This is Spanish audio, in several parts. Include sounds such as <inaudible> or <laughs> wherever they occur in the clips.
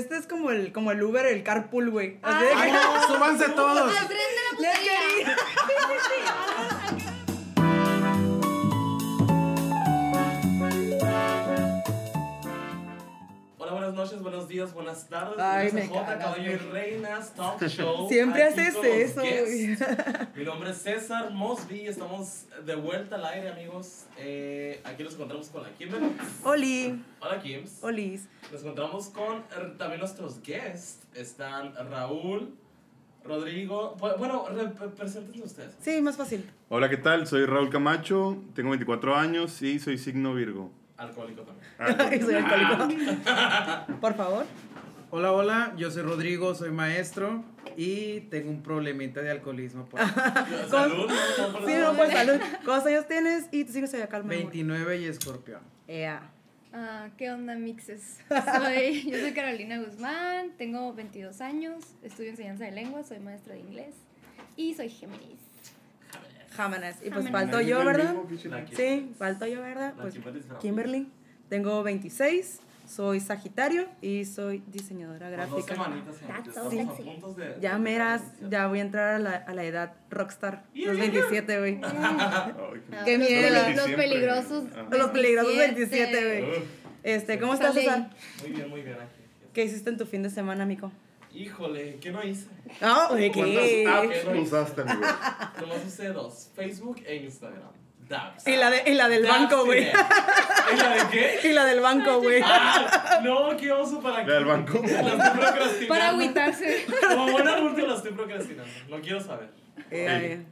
este es como el, como el Uber, el carpool, güey. Así de que- Ay, no, súbanse <laughs> todos. Al frente de la noches, buenos días, buenas tardes. Ay, me J, Caballo y. Reinas <laughs> Talk Show. Siempre haces eso. <laughs> Mi nombre es César Mosby. Estamos de vuelta al aire, amigos. Eh, aquí nos encontramos con la Kimber. Oli, Hola, Kims. Olis. Nos encontramos con eh, también nuestros guests. Están Raúl, Rodrigo. Bu- Bueno, re- preséntense ustedes. Sí, más fácil. Hola, ¿qué tal? Soy Raúl Camacho, tengo 24 años y soy signo Virgo. Alcohólico también. Y <laughs> soy alcohólico. <laughs> Por favor. Hola, hola, yo soy Rodrigo, soy maestro y tengo un problemita de alcoholismo. por- <laughs> Salud. Sí, no, pues salud. ¿Cuántos años tienes? Y tú sigues allá, calma. amor. 29 y escorpión. Ea. Ah, ¿Qué onda, mixes? Soy, yo soy Carolina Guzmán, tengo 22 años, estudio enseñanza de lengua, soy maestra de inglés y soy Géminis. Jámanas. Y pues Jámanas. falto yo, ¿verdad? Sí, falto yo, ¿verdad? Pues Kimberly. Tengo 26, soy Sagitario y soy diseñadora dos gráfica. sexy. puntos de- Ya meras, ya voy a entrar a la, a la edad rockstar. Yeah, Los yeah, yeah. 27, güey. <laughs> Qué los, miedo. los Siempre. peligrosos. Los peligrosos 27, güey. Este, ¿cómo estás, César? Muy bien, muy bien aquí. ¿Qué hiciste en tu fin de semana, amigo? Híjole, ¿qué no hice? Ah, oye, ¿qué? ¿Cuántas apps usaste, amigo? Nomás usé dos, Facebook e Instagram. Dabs. Y la, de, y la del Dabs banco, güey. ¿Y la de qué? Y la del banco, güey. Ah, no, qué oso para La del banco. <laughs> La estoy procrastinando. Para agüitarse. Como buena adulto la estoy procrastinando. No quiero saber. Eh, ay.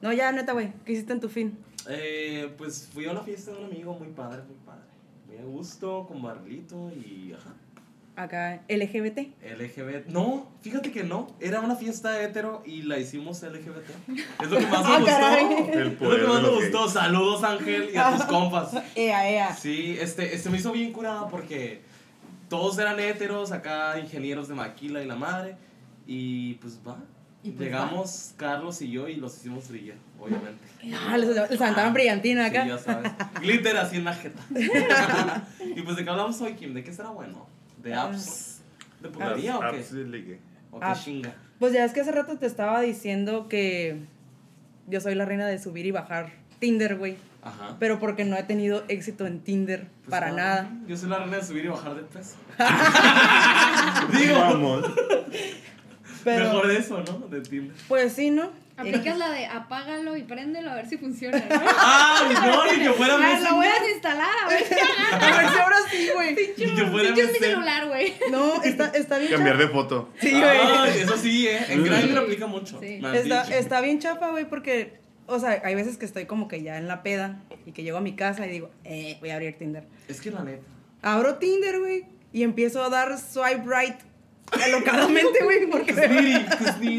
No, ya, neta, güey. ¿Qué hiciste en tu fin? Eh, pues fui a una fiesta de un amigo muy padre, muy padre. Muy a gusto, con barlito y ajá. Acá, LGBT. LGBT. No, fíjate que no. Era una fiesta hetero y la hicimos LGBT. Es lo que más <laughs> me Ah, gustó. caray. El Es lo que más me gustó. Saludos, Ángel, y a tus <laughs> compas. Ea, ea. Sí, este, este me hizo bien curada porque todos eran heteros, acá ingenieros de maquila y la madre. Y pues va. Y pues Llegamos Carlos y yo y los hicimos brillar, obviamente. Ah, les, les brillantina acá. Sí, ya sabes. Glitter así en la jeta. <laughs> y pues de qué hablamos hoy, Kim, ¿de qué será bueno? ¿De apps? ¿De putaría o qué? Apps de ligue. ¿O qué chinga? Pues ya es que hace rato te estaba diciendo que yo soy la reina de subir y bajar Tinder, güey. Ajá. Pero porque no he tenido éxito en Tinder Pues para nada. Yo soy la reina de subir y bajar de peso. <laughs> Digo, Vamos. Pero, mejor de eso, ¿no? De Tinder. pues sí, ¿no? Aplicas la de apágalo y préndelo a ver si funciona, ¿no? ¡Ay, <laughs> no! Ni que fuera Ah, lo Messenger. voy a desinstalar a ver si <laughs> A ver si ahora sí, güey. Ni que fuera mi celular, güey. No, está, está bien Cambiar chafa. de foto. Sí, güey. Ay, eso sí, ¿eh? En Grindr lo aplica mucho. Sí. Está, está bien chafa, güey, porque, o sea, hay veces que estoy como que ya en la peda y que llego a mi casa y digo, eh, voy a abrir Tinder. Es que la neta. Abro Tinder, güey, y empiezo a dar swipe right alocadamente, güey, porque. <laughs> Sí,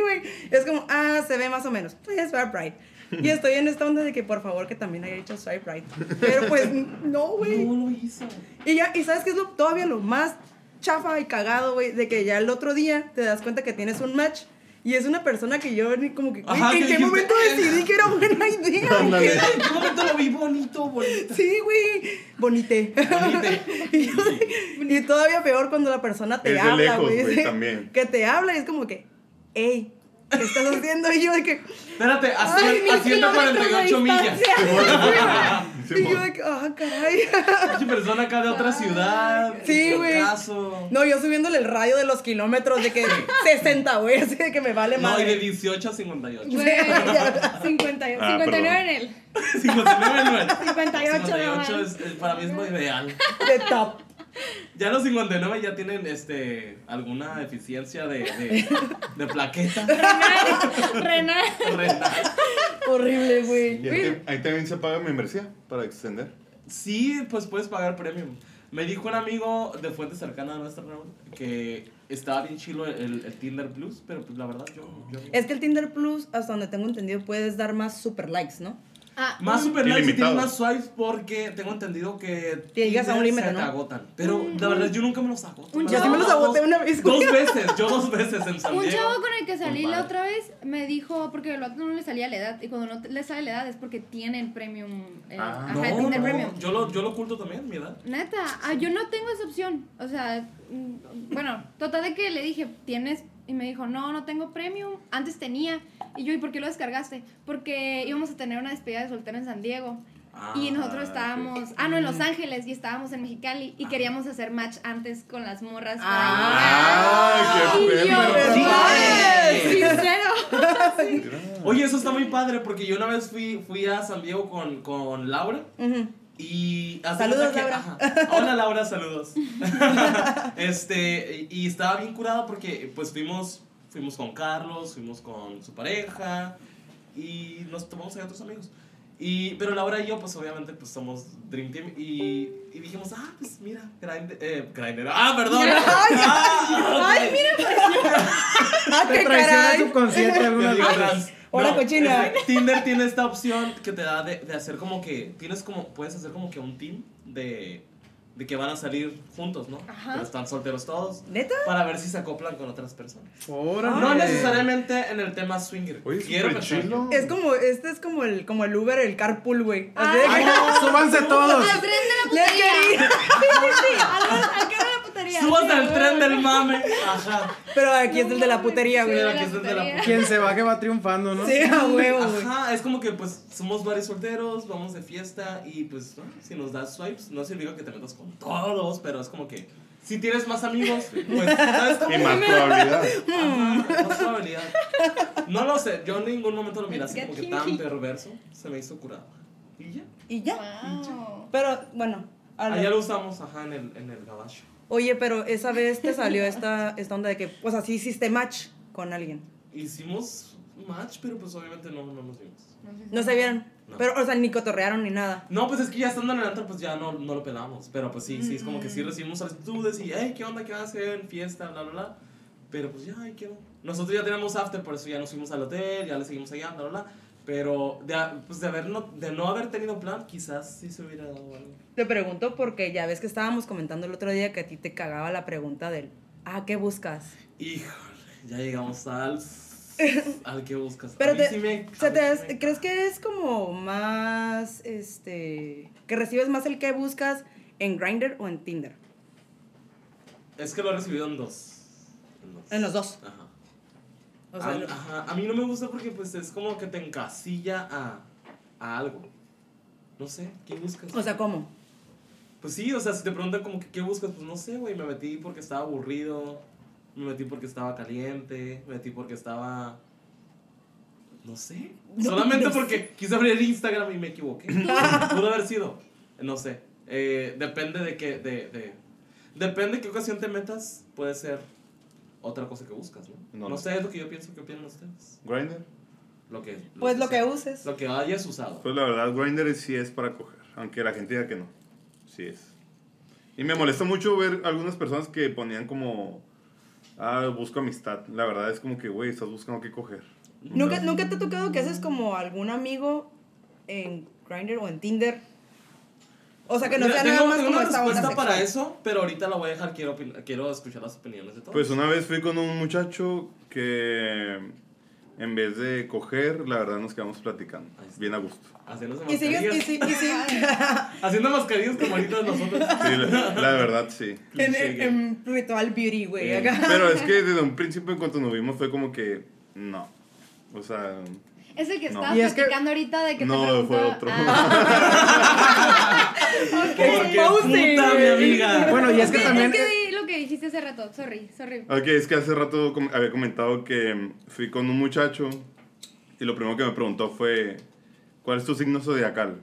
güey. Es como, ah, se ve más o menos. Pues swipe right. Y estoy en esta onda de que por favor que también haya hecho swipe right. Pero pues no, güey. No lo hizo. Y ya, y sabes qué es lo, todavía lo más chafa y cagado, güey, de que ya el otro día te das cuenta que tienes un match. Y es una persona que yo ni como que, Ajá, ¿en que qué momento "Eh". decidí que era buena idea? <laughs> Ándale. ¿En qué momento lo vi bonito, bonito? Sí, güey. Bonite. Bonite. <laughs> y, yo- y todavía peor cuando la persona te Es habla, güey. también. Que te habla y es como que, hey, ¿qué estás haciendo? Y yo de que, Espérate, a, Ay, cien- mil a 148 kilómetros de millas. <laughs> y yo de que, ah, caray. <laughs> Pinche persona acá de otra ciudad. Sí, güey. No, yo subiéndole el radio de los kilómetros de que 60, güey, así de que me vale No, y de madre. 18 a 58. Güey, <laughs> 50, Ah, 59 en él. 59 <laughs> no es. 58 no 58 es, es- para mí es lo ideal. De top. Ya los 59 ya tienen este alguna deficiencia de, de, de plaqueta Renal. renal. Horrible, güey. Y ahí, también se paga membresía para extender. Sí, pues puedes pagar premium. Me dijo un amigo de fuente cercana a nuestra Raúl que estaba bien chilo el, el Tinder Plus, pero pues la verdad yo... yo Es que el Tinder Plus, hasta donde tengo entendido, puedes dar más super likes, ¿no? Ah, Más un- super nice tienes más swipes porque tengo entendido que Te llegas a un límite, se te ¿no? agotan. Pero la verdad yo nunca me los agoto. un Yo sí me los agoté una vez. Dos veces, yo dos veces en San Un chavo con el que salí la otra vez me dijo, porque el vato no le salía la edad, y cuando no le sale la edad es porque tiene el premium, eh, Ah. ajá, No, el no, premium. yo lo, yo lo oculto también, mi edad. Neta, ah, yo no tengo esa opción. O sea, mm, bueno, total de que le dije, ¿tienes? Y me dijo, no, no tengo premium. Antes tenía. Y yo, ¿y por qué lo descargaste? Porque íbamos a tener una despedida de soltero en San Diego. y nosotros ok. estábamos, ah, no, en Los Ángeles, y estábamos en Mexicali. Y queríamos hacer match antes con las morras. para Ah, llegar. qué Y yo. Sí. "Ay, sincero. <laughs> Oye, eso está muy padre porque yo una vez fui, fui a San Diego con, con Laura Ujú. Y... Saludos, que- Laura. ajá. Hola Laura, saludos. <laughs> <laughs> este, y estaba bien curado porque pues fuimos, fuimos con Carlos, fuimos con su pareja y nos tomamos ahí otros amigos. Y, pero Laura y yo, pues obviamente, pues somos Dream Team y, y dijimos, ah, pues mira, Grindr, eh, Grindr, ah, perdón. Ah, <laughs> Ay, mira, ah, qué caray. subconsciente algunas Hola, cochina. es Tinder tiene esta opción que te da de, de hacer como que. Tienes como. Puedes hacer como que un team de. De que van a salir juntos, ¿no? Ajá. Pero están solteros todos. ¿Neta? Para ver si se acoplan con otras personas. Órale. No necesariamente en el tema swinger. Oye, Quiero pensar. chilo. Es como, este es como el, como el Uber, el carpool, güey. Súbanse todos. Al tren de la putería. Subas al tren del mame. Ajá. Pero aquí es el de la putería, güey. Pero aquí es el de la putería. Quien se baje va triunfando, ¿no? Sí, a huevo, güey. Ajá, es como que pues somos varios solteros, vamos de fiesta y pues ¿no? si nos das swipes, no significa que te metas con todos, pero es como que si tienes más amigos, pues <laughs> ¿sabes? Y más probabilidad. Ajá, más probabilidad. No lo sé, yo en ningún momento lo miré así como que tan perverso, se me hizo curado. Y ya. Y ya. Wow. Pero, bueno. Allá lo usamos, ajá, en el, en el gabacho. Oye, pero esa vez te salió esta, esta onda de que, pues así hiciste match con alguien. Hicimos match, pero pues obviamente no, no nos vimos. No se vieron. No. Pero, o sea, ni cotorrearon ni nada. No, pues es que ya estando en el antro, pues ya no, no lo pelamos. Pero pues sí, sí, es como que Mm. sí recibimos solicitudes y, hey, ¿qué onda? ¿Qué van a hacer? Fiesta, bla, bla, bla. Pero pues ya, ay, quedó. Nosotros ya tenemos after, por eso ya nos fuimos al hotel, ya le seguimos allá, bla, bla, bla. Pero de, pues de, haber no, de no haber tenido plan, quizás sí se hubiera dado algo. Te pregunto porque ya ves que estábamos comentando el otro día que a ti te cagaba la pregunta del, ah, ¿qué buscas? Híjole, ya llegamos al. <laughs> al que buscas. Pero te, sí me- se te sí has- me- ¿crees que es como más, este, que recibes más el que buscas en Grindr o en Tinder? Es que lo he recibido en dos. En dos. En los dos. Ajá. O sea, a, ajá, a mí no me gusta porque pues es como que te encasilla a, a algo. No sé, ¿qué buscas? o sea, ¿cómo? pues sí, o sea, si te preguntan como que qué buscas, pues no sé, güey, me metí porque estaba aburrido, me metí porque estaba caliente, me metí porque estaba... No sé. Solamente no porque quise abrir Instagram y me equivoqué. <laughs> Pudo haber sido. No sé. Eh, depende de qué... De, de, depende de qué ocasión te metas, puede ser otra cosa que buscas, ¿no? No. No, sé, es lo que yo pienso que opinan ustedes. Grindr. Lo que, Pues lo que uses. Lo que hayas usado. Pues la verdad, Grindr sí es para coger. Aunque la gente diga que no. Sí es. Y me molesta mucho ver algunas personas que ponían como. Ah, busco amistad. La verdad es como que, güey, estás buscando qué coger. ¿Nunca, ¿Nunca te ha tocado que haces como algún amigo en Grindr o en Tinder? O sea, que no Mira, sea tengo, nada más tengo como una esta onda para sexual. eso, pero ahorita la voy a dejar. Quiero, opin- quiero escuchar las opiniones de todos. Pues una vez fui con un muchacho que en vez de coger, la verdad nos quedamos platicando. Ahí está. Bien a gusto. Haciéndose Y sigues, y, mascarillas. sí- y sí, <laughs> Haciendo mascarillas como ahorita nosotros. Sí, la, la verdad sí. en, en ritual beauty, güey, acá. Pero es que <laughs> desde un principio, en cuanto nos vimos, fue como que no. O sea, Es el que No. estabas es que- platicando ahorita de que No, te preguntó. fue otro. Ah, <laughs> Porque Exposing, puta, mi amiga. Bueno, y es que es también. que di lo que dijiste hace rato. Sorry, sorry. Ok, es que hace rato com- había comentado que fui con un muchacho y lo primero que me preguntó fue, ¿cuál es tu signo zodiacal?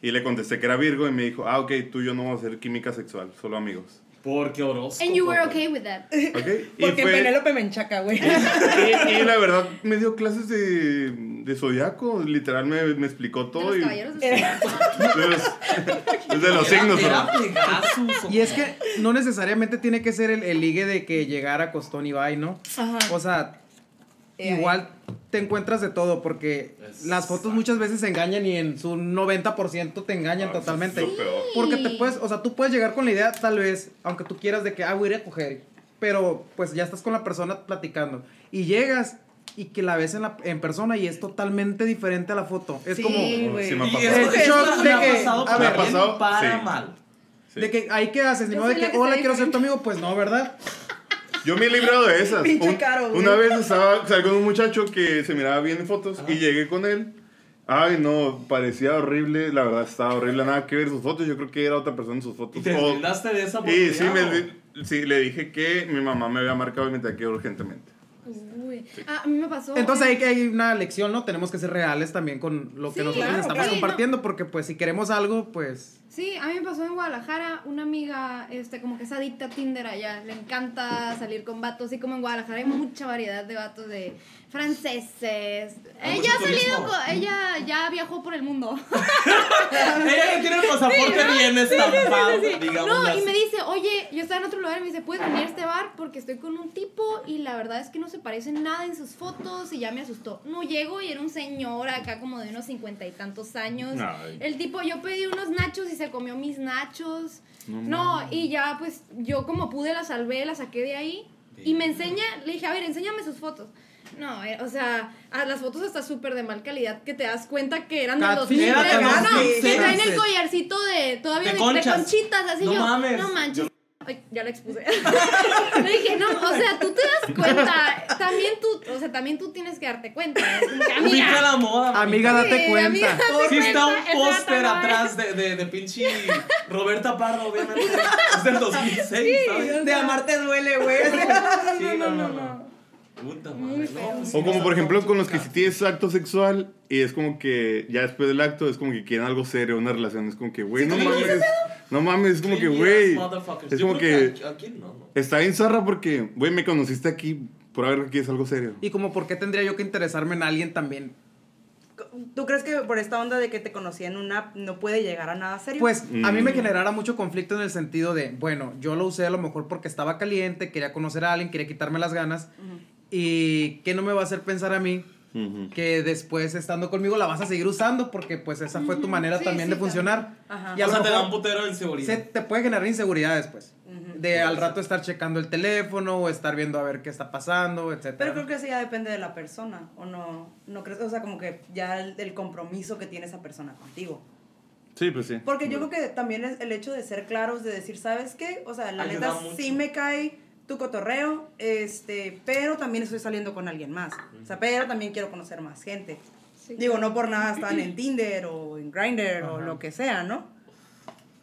Y le contesté que era Virgo y me dijo, ah, ok, tú y yo no vamos a hacer química sexual, solo amigos. Porque horóscopo. And you were okay with that. <laughs> Ok, y, Porque fue, Penélope me enchaca, güey. <laughs> y, y la verdad me dio clases de, de zodiaco, literal me, me explicó De todo. los y, caballeros de <laughs> es de los signos, ¿no? Y es que no necesariamente tiene que ser el, el ligue de que llegara Costón y Bye, ¿no? Ajá. O sea, Eh, igual te encuentras de todo porque las fotos muchas veces engañan y en su 90% te engañan Ah, eso es totalmente. lo peor. Porque te puedes, o sea, tú puedes llegar con la idea tal vez, aunque tú quieras de que, ah, voy a ir a coger, pero pues ya estás con la persona platicando y llegas y que la ves en, la, en persona y es totalmente diferente a la foto. Es Sí, como. Sí me ha pasado. El eso shock me de que- pasado a para ver, bien, ¿ha pasado? para Sí. mal. De que ahí qué haces, ni modo de que, que hola, quiero ser tu amigo, pues no, ¿verdad? Yo me he librado de esas. Pinche Un- caro, güey. una vez estaba salí con un muchacho que se miraba bien en fotos y llegué con él. Ay, no, parecía horrible, la verdad estaba horrible, nada que ver sus fotos, yo creo que era otra persona en sus fotos. Y te deslindaste de esa y oportunidad. sí, me, le dije que mi mamá me había marcado y me urgentemente. Uy. Ah, a mí me pasó. Entonces ahí que hay una lección, ¿no? Tenemos que ser reales también con lo que Sí, nosotros claro, estamos claro. compartiendo, porque pues si queremos algo, pues... Sí, a mí me pasó en Guadalajara, una amiga, este, como que es adicta a Tinder allá, le encanta salir con vatos, y como en Guadalajara hay mucha variedad de vatos de franceses. Hay Ella ha mucho salido con, ella ya viajó por el mundo. <laughs> Ella ya tiene el pasaporte bien estampado, digamos. No, y me dice, oye, yo estaba en otro lugar y me dice, ¿puedes venir a este bar? Porque estoy con un tipo y la verdad es que no se parece nada en sus fotos y ya me asustó. No llego y era un señor acá como de unos cincuenta y tantos años. Ay. El tipo, yo pedí unos nachos y se comió mis nachos. No No, y ya pues yo como pude la salvé, la saqué de ahí y me enseña, le dije, a ver, enséñame sus fotos. No, eh, o sea, a las fotos hasta súper de mal calidad que te das cuenta que eran Catfish. 2003. Era No, que traen el collarcito de todavía De de, de conchitas, así No yo. mames. No manches. Ay, ya la expuse. <laughs> Le dije, no, o sea, tú te das cuenta. También tú, o sea, también tú tienes que darte cuenta. Que, amiga. la moda. Amiga, date Sí, cuenta. amiga, date Sí está un cuenta, póster ¿no? atrás de, de, de pinche Roberta Pardo, obviamente. Es del 2006, ¿sabes? De amarte duele, güey. Sí, no, <laughs> no, no. Puta Muy madre. No, pues, O como sí, por ejemplo con los que si tienes acto sexual y es como que ya después del acto es como que quieren algo serio, una relación, es como que, güey, no mames, no mames, es como que, güey, es Yo como que está bien zarra porque, güey, me conociste aquí por haber que quieres algo serio. Y como, ¿por qué tendría yo que interesarme en alguien también? ¿Tú crees que por esta onda de que te conocí en una app no puede llegar a nada serio? Pues a mí me Mm. generara mucho conflicto en el sentido de, bueno, yo lo usé a lo mejor porque estaba caliente, quería conocer a alguien, quería quitarme las ganas. Y ¿qué no me va a hacer pensar a mí Que después estando conmigo la vas a seguir usando? Porque pues esa fue tu manera Sí, también sí, de funcionar. Ajá. Y a o lo sea, te da un putero de se inseguridad. te puede generar inseguridades, pues. Ujú. De al rato estar checando el teléfono o estar viendo a ver qué está pasando, etc. Pero creo que eso ya depende de la persona, ¿o no? ¿No crees? O sea, como que ya el, el compromiso que tiene esa persona contigo. Sí, pues sí. Porque yo creo que también es el hecho de ser claros, de decir, ¿sabes qué? O sea, la Ayuda neta mucho. sí me cae tu cotorreo, este, pero también estoy saliendo con alguien más. O sea, pero también quiero conocer más gente. Sí. Digo, no por nada están en Tinder o en Grindr o lo que sea, ¿no?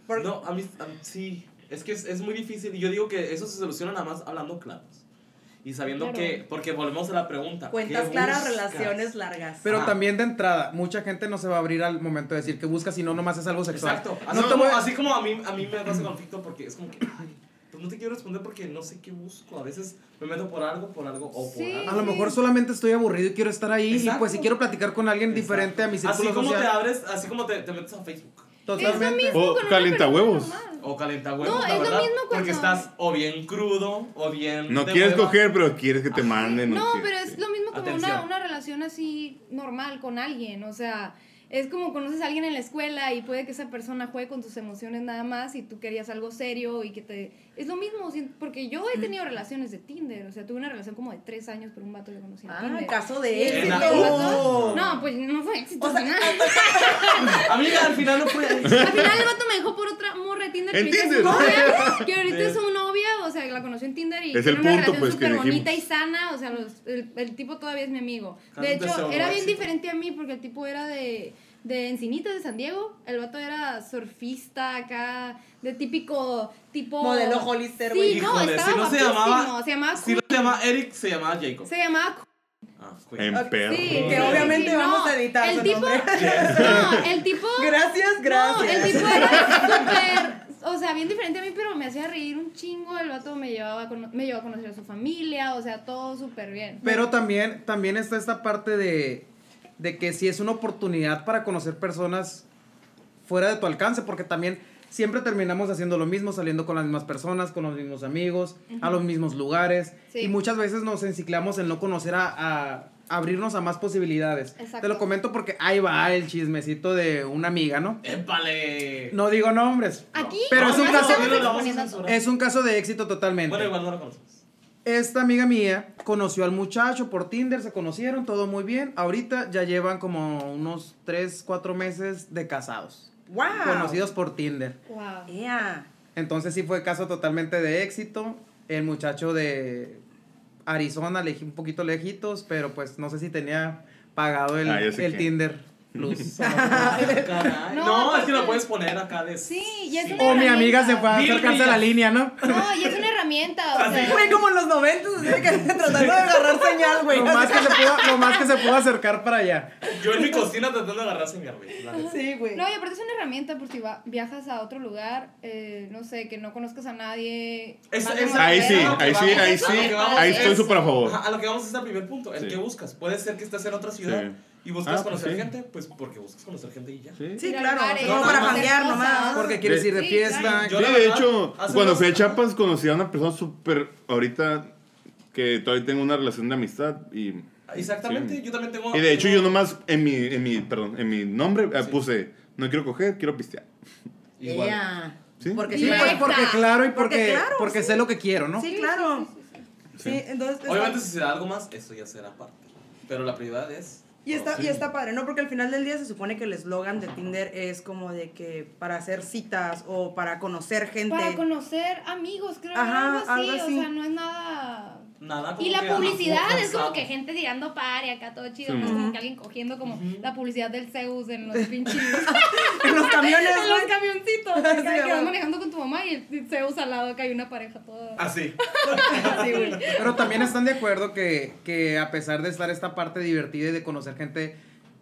Por- No, a mí, a mí- sí. Es que es, es muy difícil. Y yo digo que eso se soluciona nada más hablando claros. Y sabiendo Claro. que. Porque volvemos a la pregunta. Cuentas ¿qué claras, buscas? relaciones largas. Pero Ajá. también de entrada, mucha gente no se va a abrir al momento de decir que busca, si no, nomás es algo sexual. Exacto. Así, No como, voy a- así como a mí, a mí me causa conflicto porque es como que. Ay, pues no te quiero responder porque no sé qué busco. A veces me meto por algo, por algo o por Sí. algo. A lo mejor solamente estoy aburrido y quiero estar ahí. Y Exacto. pues si quiero platicar con alguien diferente a mi Así círculo como te social. abres, así como te, te metes a Facebook. Totalmente. mismo O calienta huevos. O calienta huevos, No, la es lo verdad. mismo Porque cuando- estás o bien crudo o bien. No quieres hueva. coger, pero quieres que te manden. o No, que- pero es lo mismo como una, una relación así normal con alguien. O sea, es como conoces a alguien en la escuela y puede que esa persona juegue con tus emociones nada más y tú querías algo serio y que te... Es lo mismo, porque yo he tenido relaciones de Tinder. O sea, tuve una relación como de tres años por un vato que conocí en Ah, Tinder. caso de éxito. vato- No, pues no fue éxito. O sea, al final. Amiga, al final no fue. Al final el vato me dejó por otra morra de Tinder ¿En que ahorita Tinder? es su novia. <laughs> Que ahorita es su novia, o sea, la conoció en Tinder y Es el una punto, relación pues, súper bonita y sana. O sea, los- el, el tipo todavía es mi amigo. De hecho, era bien diferente a mí porque el tipo era de, de Encinitas, de San Diego. El vato era surfista acá, de típico tipo... Modelo Hollister, Sí, güey. no, Híjole, estaba si no se guapísimo. llamaba. Se llamaba... Si no se llamaba Eric, se llamaba Jacob. Se llamaba... Ah, Queen. En perro. Sí, Que sí, obviamente sí, vamos no, a editar El su tipo... nombre. <laughs> No, el tipo... <laughs> Gracias, No, gracias. el tipo era <laughs> súper, o sea, bien diferente a mí, pero me hacía reír un chingo. El vato me llevaba a, cono- me llevó a conocer a su familia, o sea, todo súper bien. Pero también, también está esta parte de, de que si es una oportunidad para conocer personas fuera de tu alcance, porque también siempre terminamos haciendo lo mismo, saliendo con las mismas personas, con los mismos amigos, a los mismos lugares. Sí. Y muchas veces nos enciclamos en no conocer a, a, abrirnos a más posibilidades. Exacto. Te lo comento porque ahí va el chismecito de una amiga, ¿no? ¡Épale! No digo nombres. Aquí, Pero es un caso-. Es un caso de éxito totalmente. Bueno, igual no lo conocemos. Esta amiga mía conoció al muchacho por Tinder, se conocieron, todo muy bien. Ahorita ya llevan como unos 3, 4 meses de casados. ¡Wow! Conocidos por Tinder. Wow. Yeah. Entonces sí fue caso totalmente de éxito. El muchacho de Arizona, un poquito lejitos, pero pues no sé si tenía pagado el, Ah, el. Tinder <laughs> Caray. No, No, es que lo puedes poner acá de. Sí, y es Sí. una o mi amiga se fue a acercarse a la línea, ¿no? No, y es una herramienta, o sea. Fue como en los noventas, así que <laughs> tratando de agarrar señal, güey. Lo más, que se pudo, lo más que se pudo acercar para allá. Yo en mi cocina tratando de agarrar señal, güey. Sí, güey. No, y aparte es una herramienta por si va- viajas a otro lugar, eh, no sé, que no conozcas a nadie. Es- es- Ahí sí, mortero. ahí sí, ahí sí, ahí estoy súper a favor. A lo que vamos es el primer punto, el Sí. que buscas. Puede ser que estés en otra ciudad Sí. Y buscas Ah, pues conocer sí. gente, pues porque buscas conocer gente y ya. Sí. Claro. no, para janguear nomás. Porque quieres ir de Sí, fiesta. Yo Sí, de verdad, hecho, cuando fui a Chiapas conocí a una persona súper, ahorita, que todavía tengo una relación de amistad y... Exactamente, Sí. yo también tengo. Y de hecho tengo- yo nomás en mi, en mi, perdón, en mi nombre eh, Sí. puse, no quiero coger, quiero pistear. <laughs> Igual. Yeah. ¿Sí? Porque sí, Pues pues, porque claro y porque, Porque claro, porque sí. sé lo que quiero, ¿no? Sí, claro. Sí, Sí. entonces. Obviamente, si se da algo más, eso ya será parte. Pero la prioridad es. Y está, Sí. y está padre, ¿no? Porque al final del día se supone que el eslogan de Tinder es como de que para hacer citas o para conocer gente. Para conocer amigos, creo, Ajá, algo, así, algo así. o sea, no es nada... Nada como Y la que, publicidad es como que gente tirando par y acá todo chido, Sí. no es como que alguien cogiendo como la publicidad del Zeus en los <laughs> pinches... en los camiones, en los camioncitos, <laughs> Sí, acá, que vas manejando con tu mamá y el Zeus al lado acá hay una pareja toda... Así. <laughs> Sí, güey. Pero también están de acuerdo que, que a pesar de estar esta parte divertida y de conocer gente,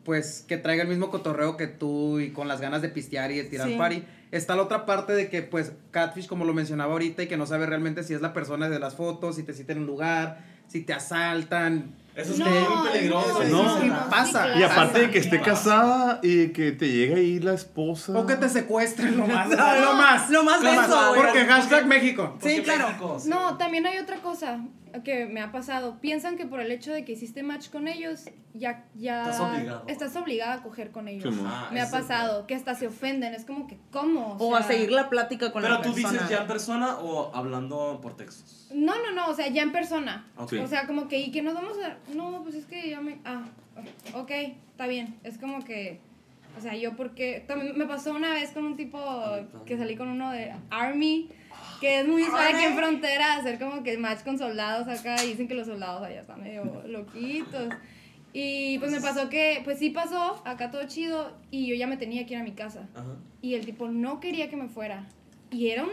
pues que traiga el mismo cotorreo que tú y con las ganas de pistear y de tirar Sí. party, está la otra parte de que pues Catfish, como lo mencionaba ahorita, y que no sabe realmente si es la persona de las fotos, si te citan en un lugar, si te asaltan. Eso es No, muy peligroso. es No. Sí, pasa. Y aparte de que esté casada y que te llegue ahí la esposa. O que te secuestren lo más. <laughs> No, lo más. Lo más Lo más. Porque hashtag México. Sí, claro. México, sí. No, también hay otra cosa que me ha pasado. Piensan que por el hecho de que hiciste match con ellos, ya, ya Estás obligado. estás obligada a coger con ellos. Ah, me ha pasado, que hasta se ofenden. Es como que, ¿cómo? O a sea, seguir la plática con Pero la tú persona. dices ya en persona o hablando por textos. No, no, no, o sea, ya en persona. Ok. Sí. O sea, como que, ¿y que nos vamos a...? No, pues es que ya me... Ah, ok, está bien. Es como que... O sea, yo porque... También me pasó una vez con un tipo que salí con uno de Army, que es muy usual aquí en frontera hacer como que match con soldados acá y dicen que los soldados allá están medio loquitos. Y pues me pasó que, pues sí pasó, acá todo chido, y yo ya me tenía que ir a mi casa. Ajá. Y el tipo no quería que me fuera. Y era un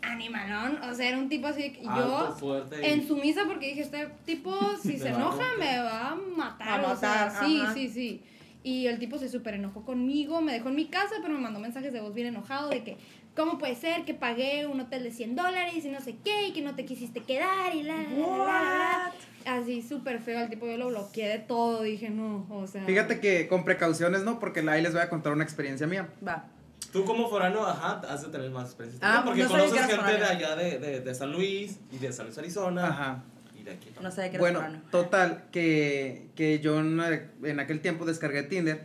animalón, o sea, era un tipo así que Alto, yo en su misa porque dije, este tipo <laughs> si se enoja me va a matar, A o sea, matar, sí, ajá. sí, sí. Y el tipo se súper enojó conmigo, me dejó en mi casa, pero me mandó mensajes de voz bien enojado de que, ¿cómo puede ser que pagué un hotel de 100 dólares y no sé qué, y que no te quisiste quedar y la, la, la, la, la? Así súper feo, el tipo yo lo bloqueé de todo, dije, no, o sea... Fíjate que con precauciones, ¿no? Porque ahí les voy a contar una experiencia mía. Va. Tú como forano, ajá, has de tener más experiencia. Ah, porque no conoces gente de foráneo. allá de, de, de San Luis y de San Luis, Arizona. Ajá. Y de aquí. No sabía que eras Bueno, total, que, que yo en, en aquel tiempo descargué Tinder,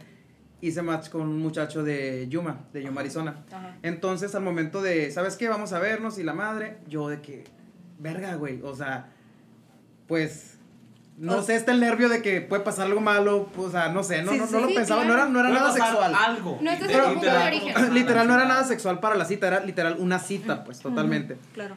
hice match con un muchacho de Yuma, de Yuma, Arizona. Ajá. Entonces, al momento de, ¿sabes qué? Vamos a vernos y la madre, yo de que, verga, güey, o sea, pues, no O- sé, está el nervio de que puede pasar algo malo, pues, o sea, no sé, no, Sí, no, sí, no lo sí, pensaba, claro. no era, no era nada sexual. Algo. No, punto de origen. literal, no era nada sexual para la cita, era literal una cita, pues, totalmente. Claro.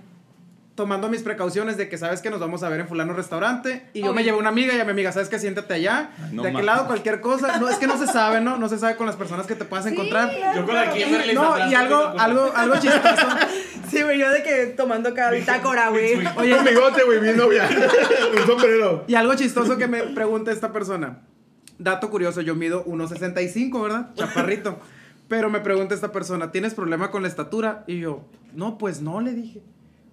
Tomando mis precauciones de que sabes que nos vamos a ver en fulano restaurante y yo me llevé una amiga y a mi amiga, ¿sabes qué? Siéntate allá, no de aquel lado cualquier cosa, no es que no se sabe, ¿no? No se sabe con las personas que te puedas encontrar. Yo con la Kimberly No, y algo algo algo chistoso. <laughs> Sí, güey, yo de que tomando cada bitácora, güey. Oye, un bigote, güey, mi novia. <laughs> un sombrero. Y algo chistoso que me pregunta esta persona. Dato curioso, yo mido 1.65, ¿verdad? Chaparrito. Pero me pregunta esta persona, ¿tienes problema con la estatura? Y yo, no, pues no, le dije.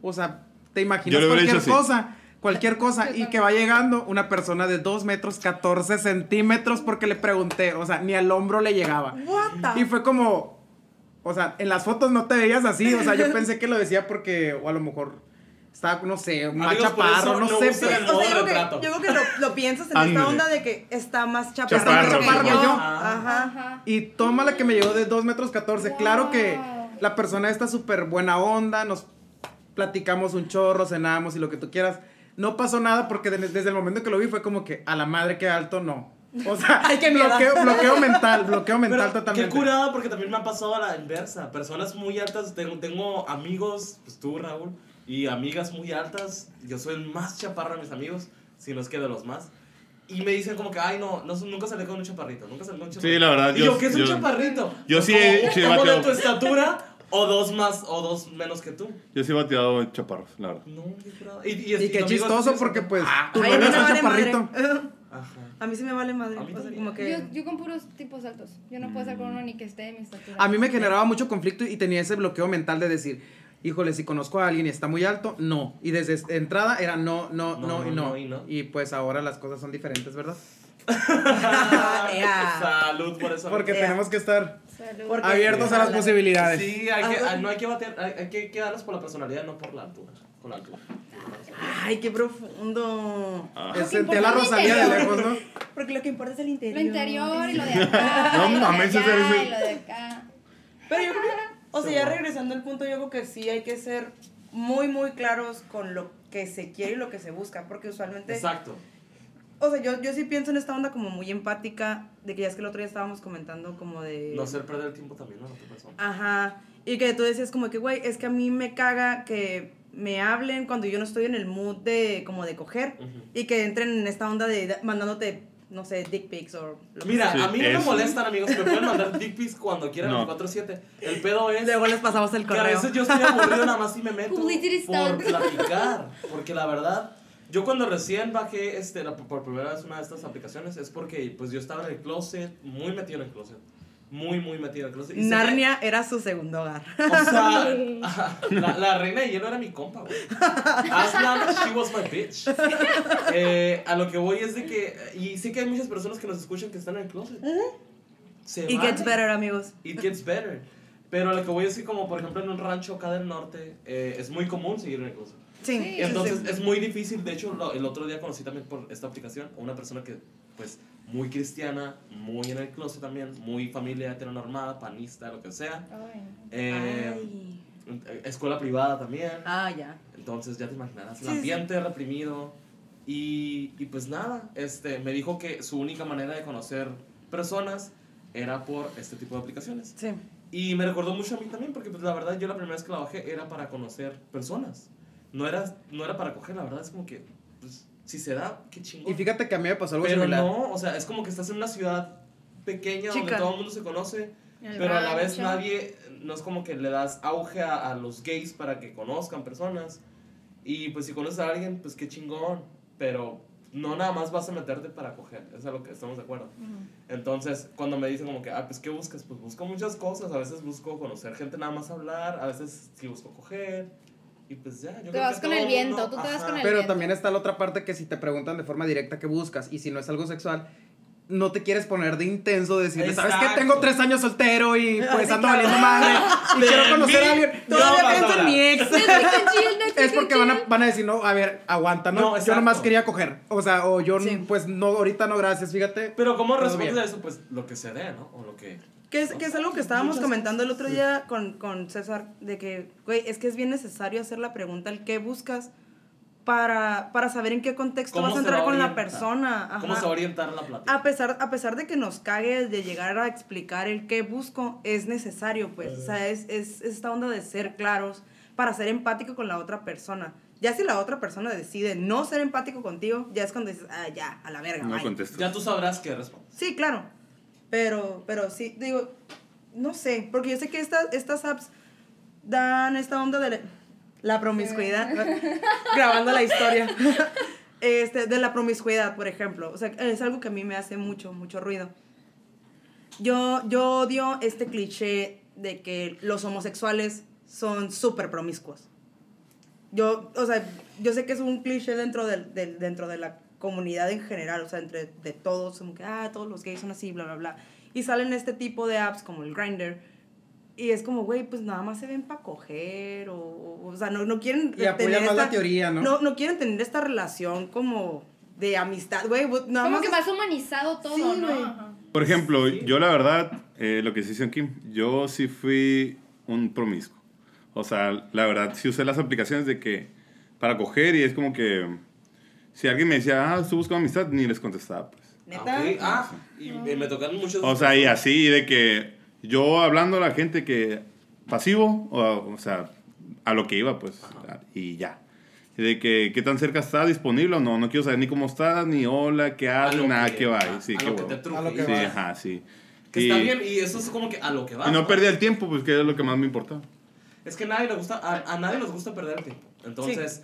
O sea, te imaginas cualquier cosa, cualquier <laughs> cosa, y que va llegando una persona de 2 metros 14 centímetros porque le pregunté, o sea, ni al hombro le llegaba. What the Y fue como, o sea, en las fotos no te veías así, o sea, yo <laughs> pensé que lo decía porque, o a lo mejor Estaba, no sé, más Amigos, chaparro, no, no sé. usen pues. O sea, yo creo que, yo creo que lo, lo piensas en esta onda de que está más chaparro, Chaparro, que chaparro. yo. Ajá. Ajá. Y toma la que me llegó de 2 metros 14. Claro que la persona está súper buena onda, nos platicamos un chorro, cenamos y lo que tú quieras. No pasó nada porque de- desde el momento que lo vi fue como que a la madre que alto, no. O sea, <laughs> Ay, bloqueo, bloqueo mental, <laughs> bloqueo mental Pero, totalmente. Qué curada, porque también me ha pasado a la inversa. Personas muy altas, tengo, tengo amigos, pues tú, Raúl, y amigas muy altas. Yo soy el más chaparro de mis amigos, si no es que de los más. Y me dicen como que, ay, no, no nunca salí con un chaparrito, nunca salí con un chaparrito. Sí, la verdad, Y yo- yo, ¿qué es un yo- chaparrito? yo Pues sí como- sí como de tu estatura, o dos más, o dos menos que tú. Yo sí he bateado chaparros, la verdad. No, qué. Y, y, Y y qué chistoso porque pues Ah, me está vale madre. chaparrito. Ajá. A mí sí me vale madre. O sea, como que. Yo, yo con puros tipos altos. Yo no puedo estar con uno ni que esté de mi estatura. A mí me generaba mucho conflicto y tenía ese bloqueo mental de decir, híjole, si conozco a alguien y está muy alto, no. Y desde entrada era no, no, no, No, no. no y no. Y pues ahora las cosas son diferentes, ¿verdad? Salud por eso. Porque tenemos que estar Salud. Abiertos a las posibilidades. Sí, hay que, Ah, no hay que batear, hay, hay que quedarnos por la personalidad, no por la altura. Con la altura. Ay, qué profundo. Ah. Sentía la Rosalía de lejos, ¿no? Porque lo que importa es el interior. Lo interior y lo de acá. No y lo de mames, lo de acá. Pero yo creo que, o sea, ya regresando al punto, yo creo que sí hay que ser muy, muy claros con lo que se quiere y lo que se busca. Porque usualmente. Exacto. O sea, yo, yo sí pienso en esta onda como muy empática, de que ya es que el otro día estábamos comentando como de... No hacer perder el tiempo también a la otra persona. Ajá. Y que tú decías como que, güey, es que a mí me caga que me hablen cuando yo no estoy en el mood de como de coger Ujú. y que entren en esta onda de mandándote, no sé, dick pics o lo que Mira, Sí, a mí no me eso. molestan, amigos. Me pueden mandar <laughs> dick pics cuando quieran, No. 24-7. El pedo es Luego les pasamos el que a correo. veces yo estoy aburrido nada más y me meto por platicar. Porque la verdad, yo cuando recién bajé este, la- por primera vez una de estas aplicaciones es porque pues yo estaba en el closet, muy metido en el closet. Muy, muy metido en el closet. Y Narnia era su segundo hogar. O sea, la, la reina de hielo era mi compa, güey. Aslan, she was my bitch. Eh, a lo que voy es de que. Y sé que hay muchas personas que nos escuchan que están en el closet. Se Y vale. gets better, amigos. It gets better. Pero a lo que voy es que, como por ejemplo en un rancho acá del norte, eh, es muy común seguir en el closet. Sí. Sí. Entonces es muy difícil. De hecho, lo- el otro día conocí también por esta aplicación a una persona que, pues, muy cristiana, muy en el closet también, muy familia heteronormada, panista, lo que sea. Ay, Eh, Ay. escuela privada también. Ah, ya. Entonces ya te imaginarás, el Sí, sí. ambiente reprimido. Y, y pues nada, este, me dijo que su única manera de conocer personas era por este tipo de aplicaciones. Sí. Y me recordó mucho a mí también, porque pues la verdad yo la primera vez que la bajé era para conocer personas. No era, no era para coger, la verdad es como que, pues, si se da, qué chingón. Y fíjate que a mí me pasó algo Pero similar. no, o sea, es como que estás en una ciudad pequeña donde todo el mundo se conoce, el pero a la vez nadie, no es como que le das auge a, a los gays para que conozcan personas. Y pues si conoces a alguien, pues qué chingón. Pero no nada más vas a meterte para coger, es a lo que estamos de acuerdo. Entonces, cuando me dicen como que, ah, pues ¿qué buscas? Pues busco muchas cosas. A veces busco conocer gente nada más hablar, a veces sí busco coger. Y pues ya, yo Te creo vas que con todo el viento, mundo- tú te vas con el- Pero viento. también está la otra parte que si te preguntan de forma directa qué buscas y si no es algo sexual, no te quieres poner de intenso, decirle, ¿sabes qué? Exacto. Tengo tres años soltero y pues ando valiendo madre y De quiero conocer mí, a alguien. no Todavía a pienso en mi ex. <laughs> Es porque van a, van a decir, no, a ver, aguanta, ¿no? No, yo exacto. nomás quería coger. O sea, o yo, Sí. pues, no, ahorita no, gracias, fíjate. Pero ¿cómo respondes a eso? Pues lo que se dé, ¿no? O lo que... Que es, que es algo que estábamos comentando el otro día con, con César, de que, güey, es que es bien necesario hacer la pregunta, el qué buscas, para, para saber en qué contexto ¿Cómo vas a entrar va a con la persona. ¿Cómo ajá. se va a orientar la plática? A pesar, a pesar de que nos cague de llegar a explicar el qué busco, es necesario, pues. O sea, es, es esta onda de ser claros para ser empático con la otra persona. Ya si la otra persona decide no ser empático contigo, ya es cuando dices, ah, ya, a la verga. No bye". contesto. Ya tú sabrás qué responder. Sí, claro. Pero, pero sí, digo, no sé, porque yo sé que estas, estas apps dan esta onda de la, la promiscuidad, <laughs> grabando la historia, <laughs> este, de la promiscuidad, por ejemplo. O sea, es algo que a mí me hace mucho, mucho ruido. Yo, yo odio este cliché de que los homosexuales son súper promiscuos. Yo, o sea, yo sé que es un cliché dentro del, del- dentro de la comunidad en general, o sea, entre de todos, como que, ah, todos los gays son así, bla, bla, bla. Y salen este tipo de apps como el Grindr, Y es como, güey, pues nada más se ven para coger, o, o, o sea, no, no quieren Y apoyan más la teoría, ¿no? No, no quieren tener esta relación como de amistad, güey, nada Como más que más humanizado todo, Sí, ¿no? Ajá. Por ejemplo, yo la verdad, eh, lo que sí dice Kim, yo sí fui un promiscuo. O sea, la verdad, sí usé las aplicaciones de que para coger y es como que si alguien me decía, ah, estoy buscando amistad, ni les contestaba, pues. Neta. Ok, Ah, y me me tocaron muchos. O sea, y así de que yo hablando a la gente que pasivo, o, o sea, a lo que iba, pues, y ya. Y de que qué tan cerca está disponible o no, no quiero saber ni cómo está, ni hola, qué lo nada, que- va. Sí, a qué lo que te. A lo que Sí, va. ajá, sí. Que Y, está bien, y eso es como que a lo que va. y no perdía el tiempo, pues, que es lo que más me importaba. Es que a nadie le gusta, a, a nadie les gusta perder el tiempo. Entonces,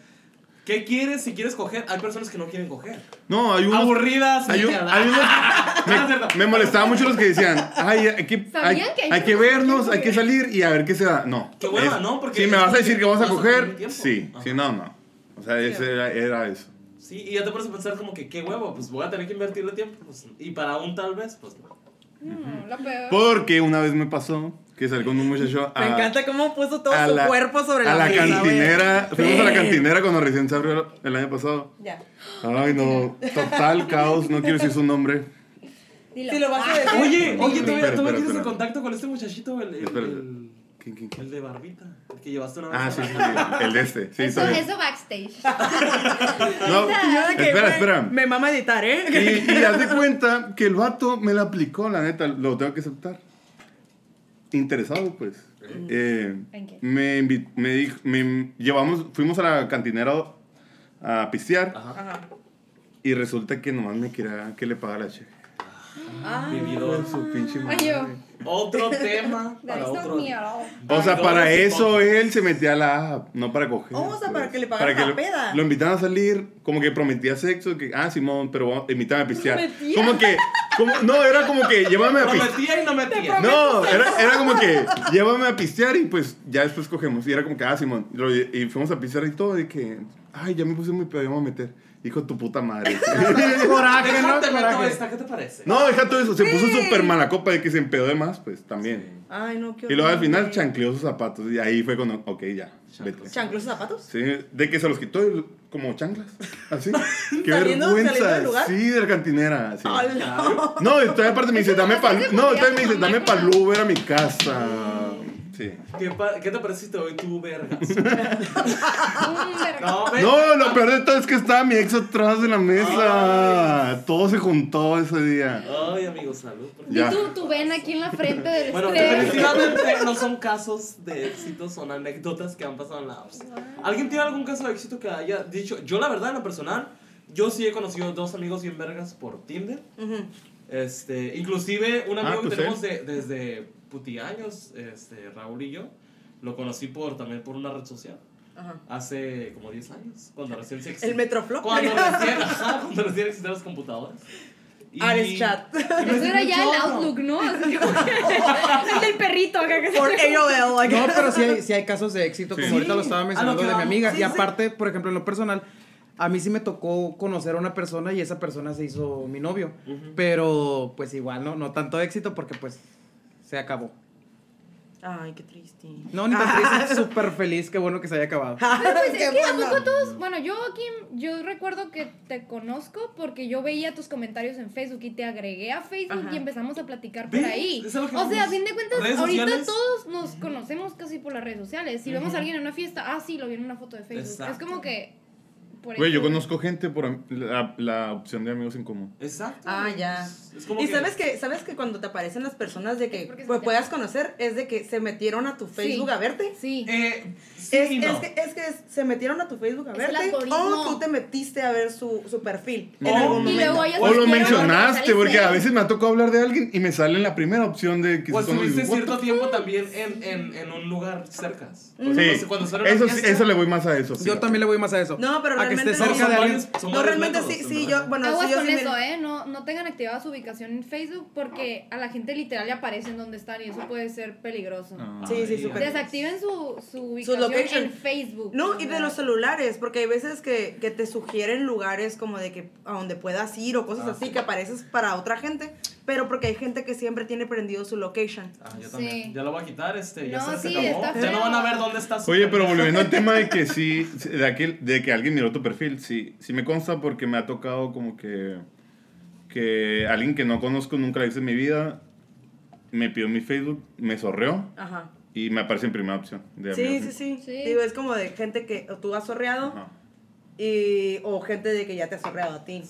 ¿qué quieres si quieres coger? Hay personas que no quieren coger. No, hay unos... Aburridas. Hay, un- hay unos- <laughs> es me, me molestaba mucho los que decían, ay, hay que, hay, ¿Sabían que hay hay que vernos, hay que salir y a ver qué se da. No. Qué hueva, ¿no? Porque si me es vas a decir que vas a coger, sí. Ajá. Si no, no. O sea, ese era, era eso. Sí, y ya te pones a pensar como que qué huevo, pues voy a tener que invertirle tiempo. pues, y para un tal vez, pues no. No, lo peor. Porque una vez me pasó que salí con un muchacho a, Me encanta cómo puso todo a su la- cuerpo sobre a la, la cantinera. Fuimos a la cantinera cuando recién se abrió el año pasado. Ya. Ay, no. Total caos. No quiero decir su nombre. Dilo. Si lo vas a Ah, decir. Oye, oye, ¿tú, me tienes en contacto con este muchachito, el, el, Espera. el, ¿Quién, quién, quién? el de barbita, el que llevaste una vez. Ah, sí, sí, sí. El de este. Sí, Eso, eso backstage. <laughs> No, espera, espera. Me mama editar, ¿eh? Y, y haz de cuenta que el vato me la aplicó, la neta, lo tengo que aceptar. Interesado, pues. Eh, ¿En qué? me, me, dijo, me llevamos, fuimos a la cantinera a pistear Ajá. Y resulta que nomás me quería que le pagara la cheque. Ah. Vividor. Su pinche madre. Otro <laughs> tema para otro. O sea, para eso él se metía a la app, no para coger. Oh, o sea, para que le que la lo- peda. Lo invitaban a salir, como que prometía sexo, que, ah, Simón, pero invítame a pistear. ¿Prometía? Como que, como, no, era como que, llévame a pistear. Prometía y no metía. No, era, era como que llévame a pistear y pues ya después cogemos. Y era como que, ah, Simón. Y fuimos a pistear y todo. Y que, ay, ya me puse muy pedo, ya me voy a meter. Hijo de tu puta madre. <laughs> <laughs> Coraje, ¿no? Coraje. esta, ¿qué te parece? no, deja todo eso. Se puso súper mala copa de que se empedó de más, pues también. Ay, no, qué Y luego al final chancleó sus zapatos. Y ahí fue cuando, ok, ya, vete. ¿Chanclos zapatos? Sí, de que se los quitó y como chanclas. Así. <laughs> Qué Saliendo- vergüenza. Sí, de la cantinera. sí. Hola. No, y todavía aparte me dice, dame pal. <laughs> No, dice, confianza, dame pal Uber a mi casa. Sí. ¿Qué, pa- ¿Qué te parece si te doy tu vergas? <laughs> No, ven. No, lo peor de todo es que estaba mi ex atrás de la mesa. Todo se juntó ese día. Ay, amigo, salud. por favor. Ya. Y tú, tu ven aquí en la frente del Bueno, estrés. definitivamente no son casos de éxito, son anécdotas que han pasado en la apps. ¿Alguien tiene algún caso de éxito que haya dicho? Yo, la verdad, en lo personal, yo sí he conocido dos amigos bien vergas por Tinder. Este, inclusive un amigo Ah, que pues tenemos de- desde puti años, este, Raúl y yo, lo conocí por, también por una red social. Ajá. Hace como 10 años, cuando recién se El Metroflop. Cuando recién, ajá, cuando recién existían las computadoras. <laughs> Y- Ares Chat. Eso era ya el. Outlook, ¿no? Así como <laughs> el del perrito acá que se- Por AOL. like- No, pero sí hay, sí hay casos de éxito, como Sí. ahorita lo estaba mencionando que de mi vamos. amiga. Sí, y sí. aparte, por ejemplo, en lo personal, a mí sí me tocó conocer a una persona y esa persona se hizo mi novio. Ujú. Pero pues igual, ¿no? No tanto éxito porque pues se acabó. Ay, qué triste. No, ni tan triste, <laughs> súper feliz, qué bueno que se haya acabado. Pero pues es que a poco todos, bueno, yo aquí, yo recuerdo que te conozco porque yo veía tus comentarios en Facebook y te agregué a Facebook Ajá. y empezamos a platicar por ahí. O sea, a fin de cuentas, ahorita sociales. todos nos conocemos casi por las redes sociales. Si vemos a alguien en una fiesta, ah, sí, lo vi en una foto de Facebook. Exacto. Es como que Güey, yo conozco gente por la, la opción de amigos en común. Exacto. Ah, ya. Es como Y que- sabes que, sabes que cuando te aparecen las personas de que pues, puedas conocer, es de que se metieron a tu Facebook a verte. Sí. Eh, sí Es, y no. es que, es que se metieron a tu Facebook a verte o tú te metiste a ver su, su perfil en No. algún Y momento. luego ellos O lo mencionaste, porque a veces me ha tocado hablar de alguien y me sale en la primera opción de que son estuviste cierto tiempo también en, en, en un lugar cerca. Sí, Cuando eso, eso le voy más a eso. Yo también le voy más a eso. No, pero que esté no. cerca son de alguien. No, realmente métodos, sí, sí, yo, bueno, Aguas sí, yo con sí eso, me- ¿eh? No, no tengan activada su ubicación en Facebook porque a la gente literal le aparecen donde están y eso puede ser peligroso. Ah. Sí, sí, súper. Desactiven su, su ubicación en Facebook. No, y de los celulares, porque hay veces que, que te sugieren lugares como de que a donde puedas ir o cosas Ah, así, sí. que apareces para otra gente. Pero porque hay gente que siempre tiene prendido su location. Ah, yo Sí. también. Ya lo voy a quitar, este, ya No, se, se sí, acabó. está Ya no van a ver dónde está su Oye, pero volviendo al tema de que <laughs> sí, de, aquel, de que alguien miró tu perfil, sí, sí me consta porque me ha tocado como que, que alguien que no conozco, nunca la hice en mi vida, me pidió mi Facebook, me sorreó Ajá. y me aparece en primera opción. de Sí, sí, sí, Sí. Digo, es como de gente que tú has sorreado Ajá. y, o gente de que ya te ha sorreado a ti.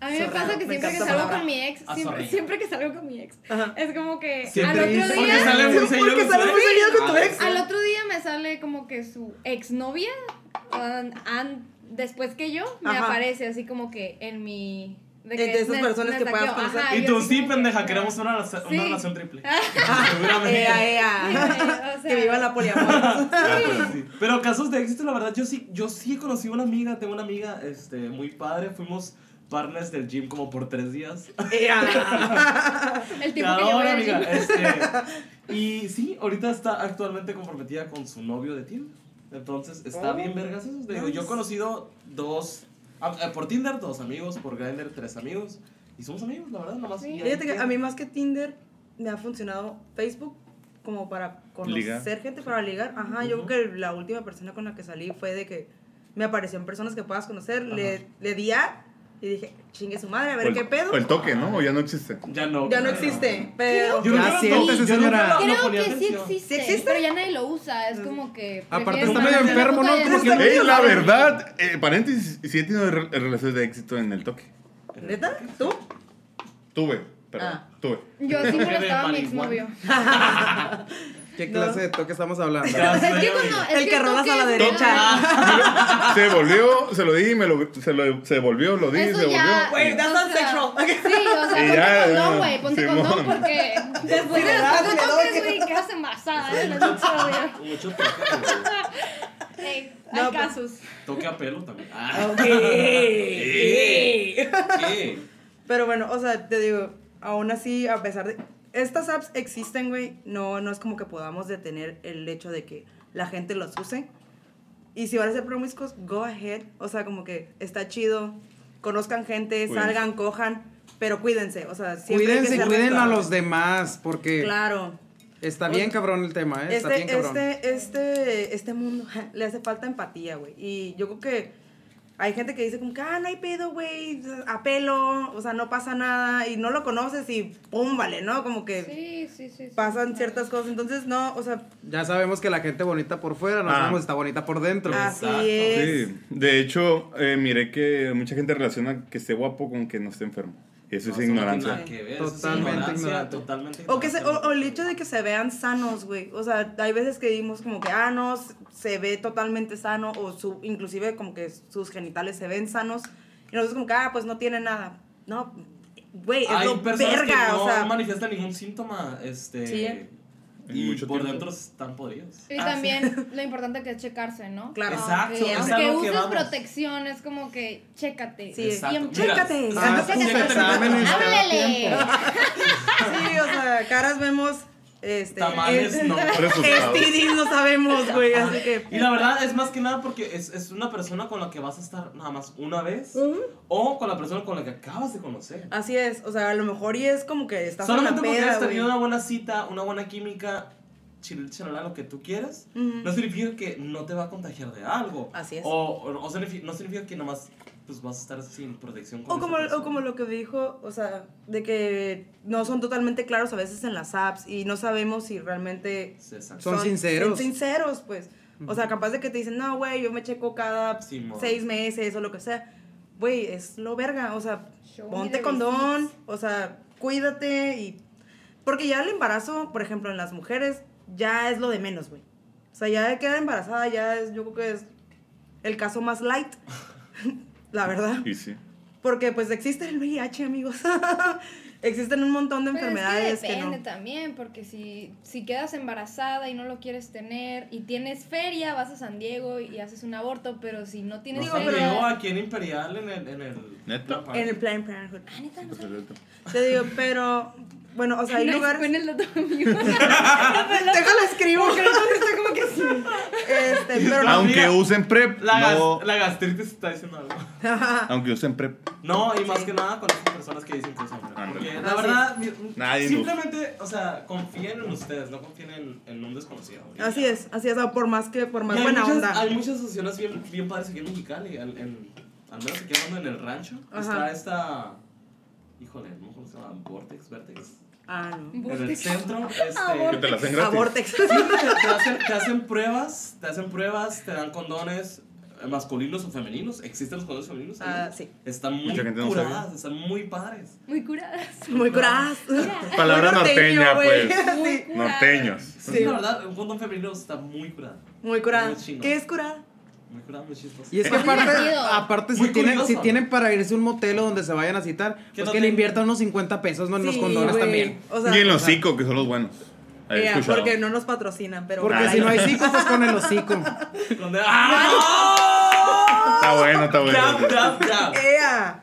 A mí me Zorrado, pasa que siempre que salgo con mi ex, siempre, siempre que salgo con mi ex, Ajá. es como que Siempre al otro día... sale muy seguido Porque con sale muy ex. seguido con tu Ah, ex. Al otro día me sale como que su exnovia, an- an- después que yo, me Ajá. aparece así como que en mi... De esas me- personas me que puedas conocer. Ajá, Y tú sí, como que, pendeja, ah. queremos una, relación- una Sí. relación triple. <laughs> <laughs> Seguramente. Ea, ea. <laughs> güey, o sea, que viva la poliamor. Sí. Pero casos de éxito, la verdad, yo sí, yo sí conocí una amiga, tengo una amiga este, muy padre, fuimos partners del gym como por tres días. Ea. <laughs> El Te tiempo que yo adoro, voy al amiga. gym. Este, <laughs> y sí, ahorita está actualmente comprometida con su novio de Tinder. Entonces, está Oh, bien vergas eso. Te digo, yo he conocido dos, ah, eh, por Tinder dos amigos, por Grindr tres amigos. Y somos amigos, la verdad, nada más. Sí. y ahí Fíjate que queda. a mí más que Tinder me ha funcionado Facebook como para conocer Ligar. gente, para ligar. Ajá, yo Ujú. creo que la última persona con la que salí fue de que me aparecieron personas que puedas conocer, le, le di a y dije, chingue su madre, a ver el- qué pedo. O el toque, ¿no? O ya no existe. Ya no. Ya no existe, pero... Yo Creo que sí existe, ¿Sí existe? pero ya nadie lo usa, es como que... Aparte está medio enfermo, ¿no? Como que-. Ey, la verdad, eh, paréntesis, sí he tenido re- relaciones de éxito en el toque. ¿Neta? ¿Tú? Tuve, perdón, Ah. tuve. Yo sí <laughs> molestaba a mi exnovio. <laughs> ¿Qué No. clase de toque estamos hablando? Ya Es sé, que oye. cuando... es El que rolas toque a la derecha. Ah, Se volvió, se lo di, me lo, se, lo, se devolvió, lo di, Eso se ya... volvió. Wait, that's not sexual. Sí, o sea, <laughs> Y ponte ya, condón, güey, ponte Simón. condón porque después de los cuatro toques, güey, quedas embarazada, ¿eh? No sé, güey. Mucho toque. güey. Ey, No, Hay pues- casos. Toque a pelo también. Ah. Ok. <laughs> ¿Qué? Pero bueno, o sea, te digo, aún así, a pesar de... Estas apps existen, güey, no, no es como que podamos detener el hecho de que la gente los use. Y si van a ser promiscuos, go ahead. O sea, como que está chido, conozcan gente, Cuídense. salgan, cojan, pero cuídense. O sea, siempre hay que Cuídense, cuiden a los demás, porque Claro. está bien cabrón el tema, ¿eh? Está bien Este, cabrón. este, este, este mundo <laughs> le hace falta empatía, güey. Y yo creo que hay gente que dice como que, ah, no hay pedo, güey, a pelo, o sea, no pasa nada, y no lo conoces y pum, vale, ¿no? Como que Sí, sí, sí. sí. pasan ciertas cosas. Entonces, no, o sea, Ya sabemos que la gente bonita por fuera, no Ah. sabemos si está bonita por dentro. así Exacto. es. Sí, de hecho, eh, miré que mucha gente relaciona que esté guapo con que no esté enfermo. Eso No, es ignorancia. nada que ver, eso es Totalmente ignorancia, ignorante. Totalmente O, que se, o, el hecho de que se vean sanos, güey. O sea, hay veces que dimos como que, ah, no, se ve totalmente sano, o su, inclusive como que sus genitales se ven sanos. Y nosotros como que, ah, pues no tiene nada. No, güey, es Hay lo personas verga, que no o sea. manifiestan ningún síntoma, este... Sí, Y mucho por tiempo. dentro están podridos. Y Ah, también lo importante que es checarse, ¿no? Claro. Exacto, Aunque, es aunque algo que uses vamos. protección, es como que chécate. Sí, Exacto. Chécate. Ah, Sí, Chécate. exámenes cada Háblele. tiempo. <laughs> o sea, caras vemos. Este, Tamales, es- no. <laughs> No sabemos, güey, así que. Y la verdad es más que nada porque es, es una persona con la que vas a estar nada más una vez o con la persona con la que acabas de conocer. Así es, o sea, a lo mejor y es como que estás en Solamente la porque peda, has tenido una buena cita, una buena química, chil, chalala, lo que tú quieras, no significa que no te va a contagiar de algo. Así es. O, o- o signifi- no significa que nomás pues, vas a estar sin protección. Con O como, persona. o como lo que dijo, o sea, de que no son totalmente claros a veces en las apps y no sabemos si realmente Sí, exacto. Son sinceros. Son sinceros, pues. O sea, capaz de que te dicen, no, güey, yo me checo cada Simón. seis meses o lo que sea. Güey, es lo verga, o sea, Show ponte the condón, o sea, cuídate y... Porque ya el embarazo, por ejemplo, en las mujeres, ya es lo de menos, güey. O sea, ya de quedar embarazada ya es, yo creo que es el caso más light, <laughs> la verdad. Y sí. Porque pues existe el VIH, amigos. <laughs> Existen un montón de Pero enfermedades es que que, depende no. también, porque si, si quedas embarazada y no lo quieres tener y tienes feria, vas a San Diego y haces un aborto, pero si no No tienes Digo, se feria... pero- llegó aquí en Imperial en el... En el ¿Neta? En el Planned Parenthood. Ah, neta, no sé. Te digo, pero bueno, o sea, hay <laughs> No, lugares. en el otro amigo. <laughs> Déjalo escribo. Este, pero no. Aunque Mira, usen PrEP, La, gas- no. la gastritis está diciendo algo. <laughs> Aunque usen PrEP. No, y más que nada con esas personas que dicen que usan PrEP. Porque Así la verdad, mi- Nadie simplemente, o sea, confíen en ustedes, no confíen en, en un desconocido. Así es, así es, por más que, por más buena muchas, onda. Hay muchas asociaciones bien, bien padres aquí en Mexicali. En, en- al menos aquí hablando en el rancho. Ajá. Está esta. Híjole, no cómo se llama. Vortex, Vertex. Ah, no. En el centro. <laughs> Que Este, te la hacen gratis. Abortex. te, te hacen, te hacen pruebas, te hacen pruebas, te dan condones eh, masculinos o femeninos. Existen los condones femeninos. Ah, sí. Están muy no curadas, están muy padres. Muy curadas. Muy curadas. <laughs> Palabra norteña, pues. <laughs> Norteños. Sí, la verdad, un condón femenino está muy curado. Muy chingón. ¿Qué es curada? Muy curado, muy chistoso. Y es que aparte, si tienen, curioso. si tienen para irse a un motel o donde se vayan a citar, Que pues no que le inviertan unos 50 pesos, ¿no? En los condones también. O sea, y en los hocico, que son los buenos. Eh, porque no nos patrocinan, pero. Porque si no hay hocico, pues con el hocico. <laughs> ¡Ah! Está bueno, está bueno.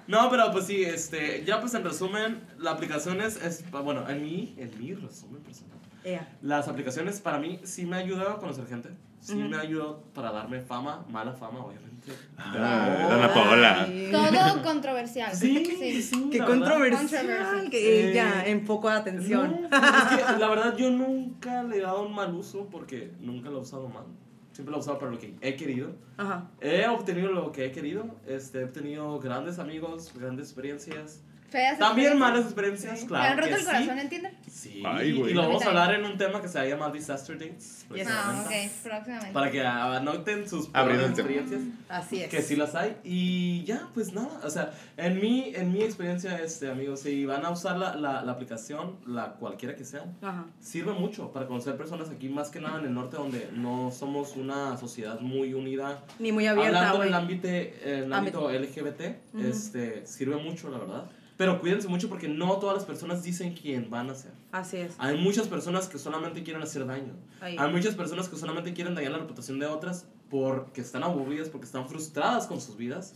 No, pero pues sí, este, ya pues en resumen, la aplicación es, es bueno, en mi, en mi resumen personal, ¡Ea! las aplicaciones para mí sí me ayudan a conocer gente, sí me ayudan para darme fama, mala fama, obviamente. Ah, Dona Paola. Todo controversial. Sí, sí, Qué la verdad. controversial. Controversial. Que Eh, ella en poco de atención. No, es que la verdad yo nunca le he dado un mal uso porque nunca lo he usado mal. Siempre lo he usado para lo que he querido. Ajá. He obtenido lo que he querido. Este, he tenido grandes amigos, grandes experiencias. Feas También malas experiencias, Sí. claro. ¿Me han roto que el sí. corazón, entienden? Sí, Ay, güey. y lo vamos a hablar en un tema que se llama Disaster Dates. Yes. Ah, ok, próximamente. Para que anoten sus experiencias. Así es. Que sí las hay. Y ya, pues nada. O sea, en mi, en mi experiencia, este, amigos, si van a usar la, la, la aplicación, la cualquiera que sea, Ajá. sirve mucho para conocer personas aquí, más que nada en el norte, donde no somos una sociedad muy unida. Ni muy abierta, Hablando en el ámbito, el ámbito LGBT, este, sirve mucho, la verdad. Pero cuídense mucho porque no todas las personas dicen quién van a ser. Así es. Hay muchas personas que solamente quieren hacer daño. Ahí. Hay muchas personas que solamente quieren dañar la reputación de otras porque están aburridas, porque están frustradas con sus vidas.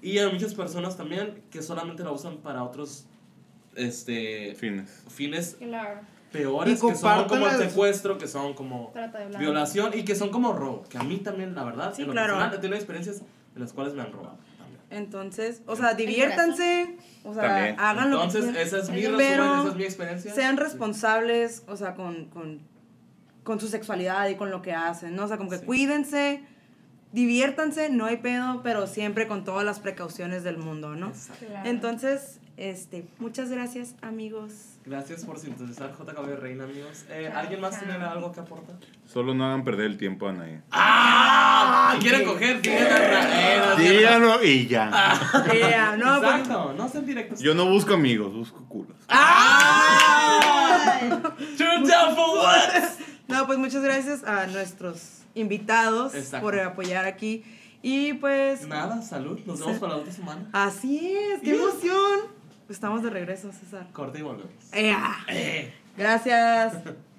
Y hay muchas personas también que solamente la usan para otros este, Fines. fines Claro. peores, Y que son como el secuestro, que son como violación y que son como robo. Que a mí también, la verdad, Sí, en lo claro. personal, he tenido experiencias en las cuales me han robado. Entonces, o sea, diviértanse. O sea, También. hagan lo que Entonces, quieran. esa es mi Pero resumen, esa es mi experiencia. Sean responsables, o sea, con, con, con su sexualidad y con lo que hacen, ¿no? O sea, como que Sí. cuídense, diviértanse, no hay pedo, pero siempre con todas las precauciones del mundo, ¿no? Claro. Entonces, este, muchas gracias, amigos. Gracias por sintonizar JKB Reina, amigos. Eh, ¿Alguien más tiene algo que aportar? Solo no hagan perder el tiempo a nadie. ¡Ah! ¿Quieren coger? No, sí, Díganlo y ya. Yeah, no, pues- Exacto, no sean directos. Yo no busco amigos, busco culos. ¡Ah! Two down for what? no, pues muchas gracias a nuestros invitados Exacto. por apoyar aquí. Y pues, Nada, salud. Nos vemos para la otra semana. así es, qué Yeah. emoción. Estamos de regreso, César. Corte y volvemos. Ea. Eh. Gracias. <laughs>